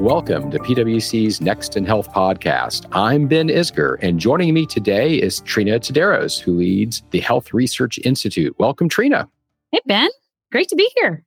Welcome to PwC's Next in Health podcast. I'm Ben Isgur, and joining me today is Trine Tsouderos, who leads the Health Research Institute. Welcome, Trine. Hey, Ben. Great to be here.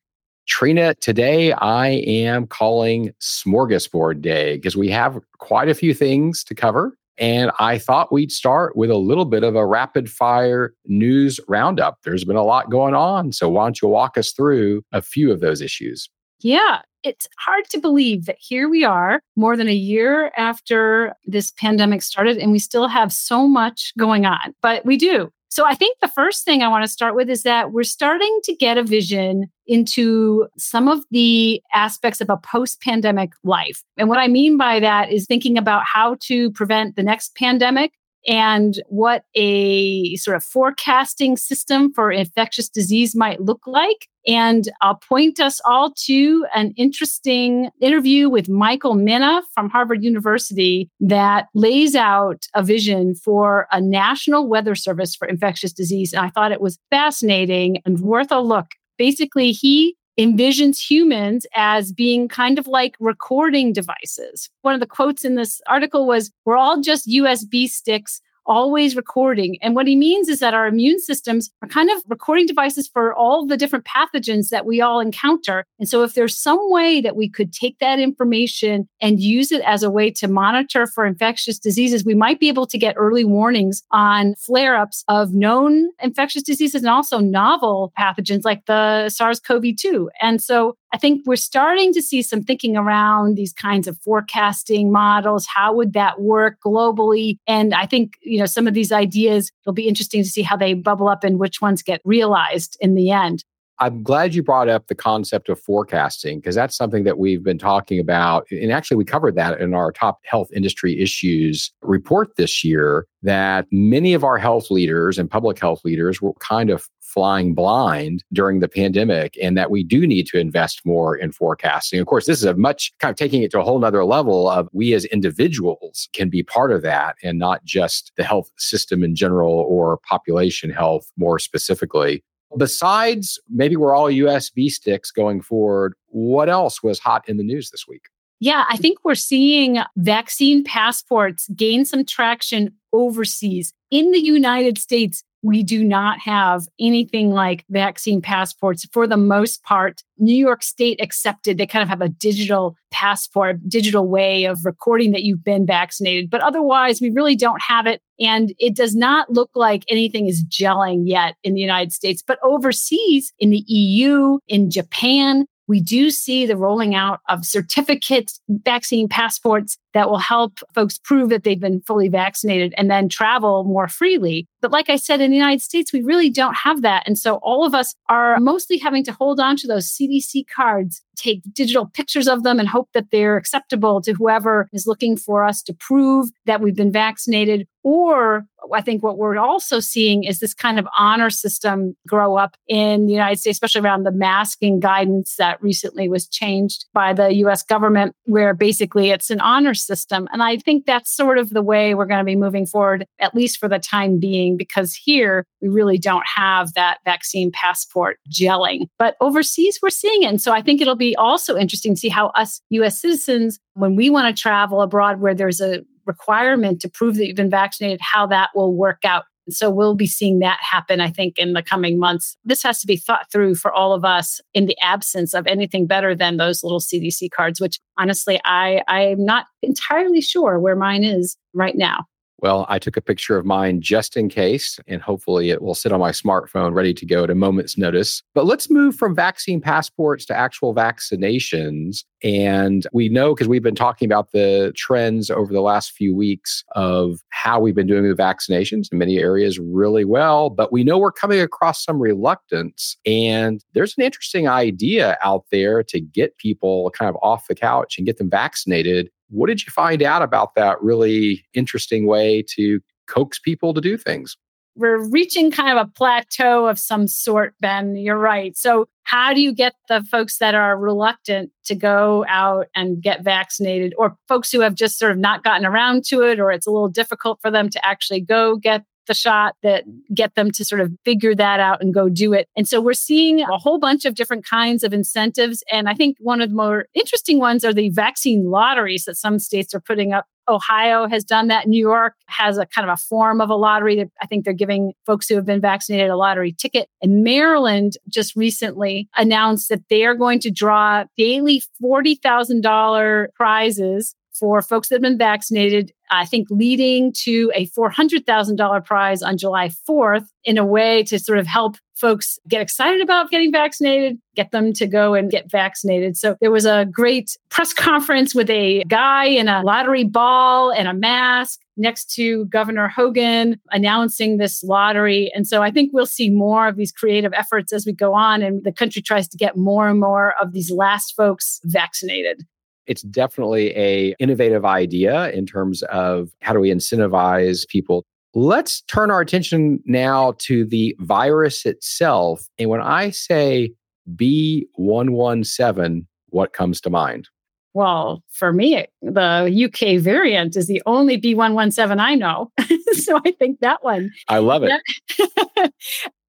Trine, today I am calling Smorgasbord Day because we have quite a few things to cover. And I thought we'd start with a little bit of a rapid fire news roundup. There's been a lot going on. So, why don't you walk us through a few of those issues? Yeah, it's hard to believe that here we are, more than a year after this pandemic started, and we still have so much going on, but we do. So I think the first thing I want to start with is that we're starting to get a vision into some of the aspects of a post pandemic life. And what I mean by that is thinking about how to prevent the next pandemic and what a sort of forecasting system for infectious disease might look like. And I'll point us all to an interesting interview with Michael Mina from Harvard University that lays out a vision for a national weather service for infectious disease. And I thought it was fascinating and worth a look. Basically, he envisions humans as being kind of like recording devices. One of the quotes in this article was, We're all just USB sticks always recording. And what he means is that our immune systems are kind of recording devices for all the different pathogens that we all encounter. And so, if there's some way that we could take that information and use it as a way to monitor for infectious diseases, we might be able to get early warnings on flare ups of known infectious diseases and also novel pathogens like the SARS CoV 2. And so, I think we're starting to see some thinking around these kinds of forecasting models. How would that work globally? And I think, you know, some of these ideas, it'll be interesting to see how they bubble up and which ones get realized in the end. I'm glad you brought up the concept of forecasting because that's something that we've been talking about. And actually, we covered that in our top health industry issues report this year that many of our health leaders and public health leaders were kind of flying blind during the pandemic and that we do need to invest more in forecasting. Of course, this is a much kind of taking it to a whole nother level of we as individuals can be part of that and not just the health system in general or population health more specifically. Besides, maybe we're all USB sticks going forward. What else was hot in the news this week? Yeah, I think we're seeing vaccine passports gain some traction overseas. In the United States, we do not have anything like vaccine passports for the most part. New York State accepted, they kind of have a digital passport, digital way of recording that you've been vaccinated. But otherwise, we really don't have it. And it does not look like anything is gelling yet in the United States. But overseas, in the EU, in Japan, we do see the rolling out of certificates, vaccine passports that will help folks prove that they've been fully vaccinated and then travel more freely. But like I said, in the United States, we really don't have that. And so all of us are mostly having to hold on to those CDC cards, take digital pictures of them and hope that they're acceptable to whoever is looking for us to prove that we've been vaccinated. Or I think what we're also seeing is this kind of honor system grow up in the United States, especially around the masking guidance that recently was changed by the US government, where basically it's an honor system. And I think that's sort of the way we're going to be moving forward, at least for the time being, because here we really don't have that vaccine passport gelling. But overseas, we're seeing it. And so I think it'll be also interesting to see how us US citizens, when we want to travel abroad where there's a requirement to prove that you've been vaccinated, how that will work out. So we'll be seeing that happen, I think, in the coming months. This has to be thought through for all of us in the absence of anything better than those little CDC cards, which honestly, I, I'm not entirely sure where mine is right now. Well, I took a picture of mine just in case, and hopefully it will sit on my smartphone ready to go at a moment's notice. But let's move from vaccine passports to actual vaccinations. And we know because we've been talking about the trends over the last few weeks of how we've been doing with vaccinations in many areas really well. But we know we're coming across some reluctance. And there's an interesting idea out there to get people kind of off the couch and get them vaccinated what did you find out about that really interesting way to coax people to do things? We're reaching kind of a plateau of some sort, Ben. You're right. So, how do you get the folks that are reluctant to go out and get vaccinated, or folks who have just sort of not gotten around to it, or it's a little difficult for them to actually go get the shot that get them to sort of figure that out and go do it. And so we're seeing a whole bunch of different kinds of incentives. And I think one of the more interesting ones are the vaccine lotteries that some states are putting up Ohio has done that. New York has a kind of a form of a lottery that I think they're giving folks who have been vaccinated a lottery ticket. And Maryland just recently announced that they are going to draw daily $40,000 prizes for folks that have been vaccinated, I think leading to a $400,000 prize on July 4th in a way to sort of help folks get excited about getting vaccinated, get them to go and get vaccinated. So there was a great press conference with a guy in a lottery ball and a mask next to Governor Hogan announcing this lottery. And so I think we'll see more of these creative efforts as we go on and the country tries to get more and more of these last folks vaccinated it's definitely a innovative idea in terms of how do we incentivize people let's turn our attention now to the virus itself and when i say b117 what comes to mind well, for me, the UK variant is the only B117 I know. so I think that one. I love it.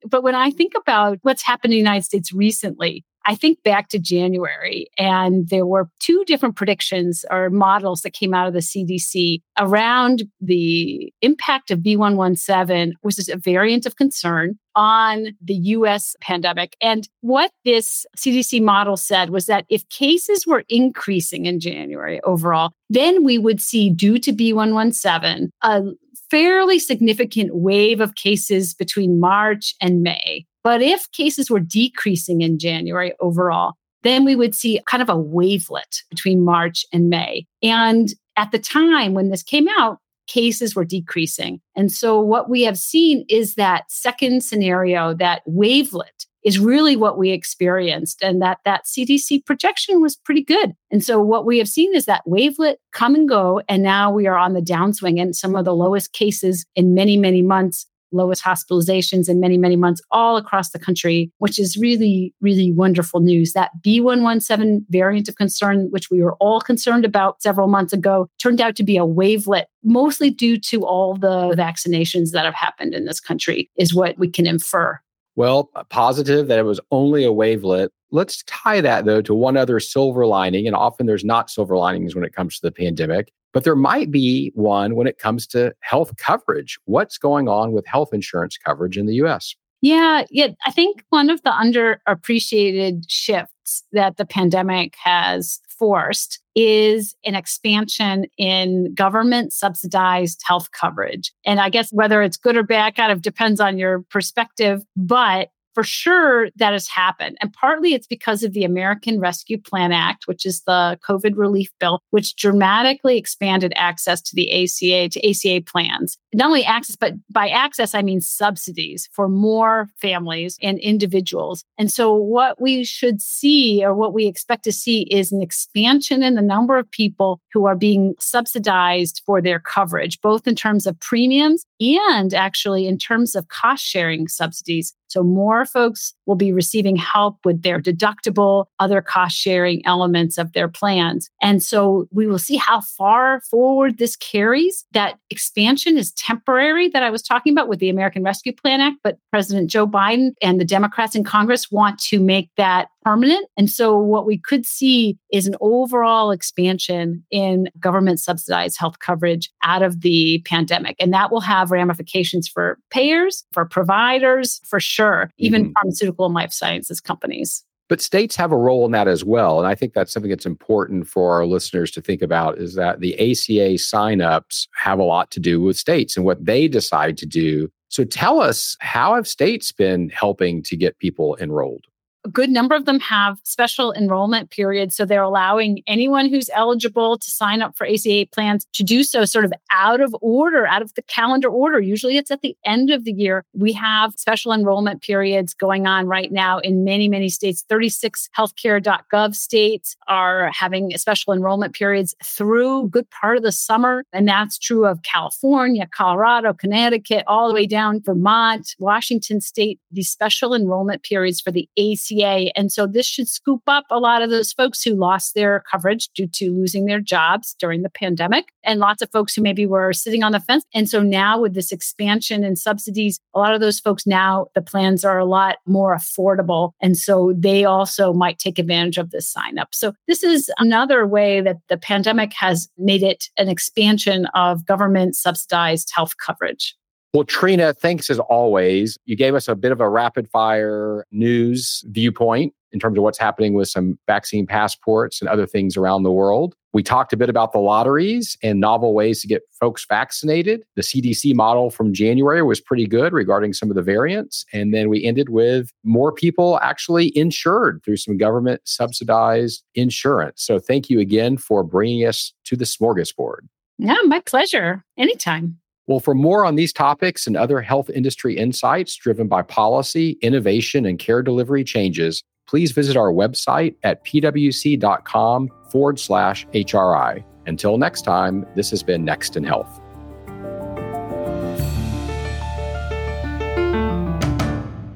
but when I think about what's happened in the United States recently, I think back to January, and there were two different predictions or models that came out of the CDC around the impact of B117, which is a variant of concern on the US pandemic. And what this CDC model said was that if cases were increasing in January overall, then we would see, due to B117, a fairly significant wave of cases between March and May. But if cases were decreasing in January overall, then we would see kind of a wavelet between March and May. And at the time when this came out, cases were decreasing. And so what we have seen is that second scenario, that wavelet is really what we experienced and that that CDC projection was pretty good. And so what we have seen is that wavelet come and go and now we are on the downswing and some of the lowest cases in many many months lowest hospitalizations in many, many months all across the country, which is really, really wonderful news. That B117 variant of concern, which we were all concerned about several months ago, turned out to be a wavelet, mostly due to all the vaccinations that have happened in this country, is what we can infer. Well, uh, positive that it was only a wavelet. Let's tie that though to one other silver lining. And often there's not silver linings when it comes to the pandemic but there might be one when it comes to health coverage. What's going on with health insurance coverage in the US? Yeah, yeah. I think one of the underappreciated shifts that the pandemic has forced is an expansion in government subsidized health coverage. And I guess whether it's good or bad kind of depends on your perspective, but for sure that has happened. And partly it's because of the American Rescue Plan Act, which is the COVID relief bill, which dramatically expanded access to the ACA, to ACA plans. Not only access, but by access, I mean subsidies for more families and individuals. And so what we should see or what we expect to see is an expansion in the number of people who are being subsidized for their coverage, both in terms of premiums and actually in terms of cost sharing subsidies. So more folks will be receiving help with their deductible, other cost sharing elements of their plans. And so we will see how far forward this carries. That expansion is temporary that I was talking about with the American Rescue Plan Act, but President Joe Biden and the Democrats in Congress want to make that permanent. And so what we could see is an overall expansion in government subsidized health coverage out of the pandemic. And that will have ramifications for payers, for providers, for sure, even mm-hmm. pharmaceutical and life sciences companies. But states have a role in that as well. And I think that's something that's important for our listeners to think about is that the ACA signups have a lot to do with states and what they decide to do. So tell us, how have states been helping to get people enrolled? A good number of them have special enrollment periods. So they're allowing anyone who's eligible to sign up for ACA plans to do so sort of out of order, out of the calendar order. Usually it's at the end of the year. We have special enrollment periods going on right now in many, many states. 36 healthcare.gov states are having special enrollment periods through good part of the summer. And that's true of California, Colorado, Connecticut, all the way down Vermont, Washington state. These special enrollment periods for the ACA ACA. And so this should scoop up a lot of those folks who lost their coverage due to losing their jobs during the pandemic and lots of folks who maybe were sitting on the fence. And so now with this expansion and subsidies, a lot of those folks now, the plans are a lot more affordable. And so they also might take advantage of this sign up. So this is another way that the pandemic has made it an expansion of government subsidized health coverage. Well, Trine, thanks as always. You gave us a bit of a rapid fire news viewpoint in terms of what's happening with some vaccine passports and other things around the world. We talked a bit about the lotteries and novel ways to get folks vaccinated. The CDC model from January was pretty good regarding some of the variants. And then we ended with more people actually insured through some government subsidized insurance. So thank you again for bringing us to the smorgasbord. Yeah, my pleasure. Anytime. Well, for more on these topics and other health industry insights driven by policy, innovation, and care delivery changes, please visit our website at pwc.com forward slash HRI. Until next time, this has been Next in Health.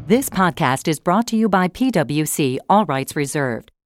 This podcast is brought to you by PwC, all rights reserved.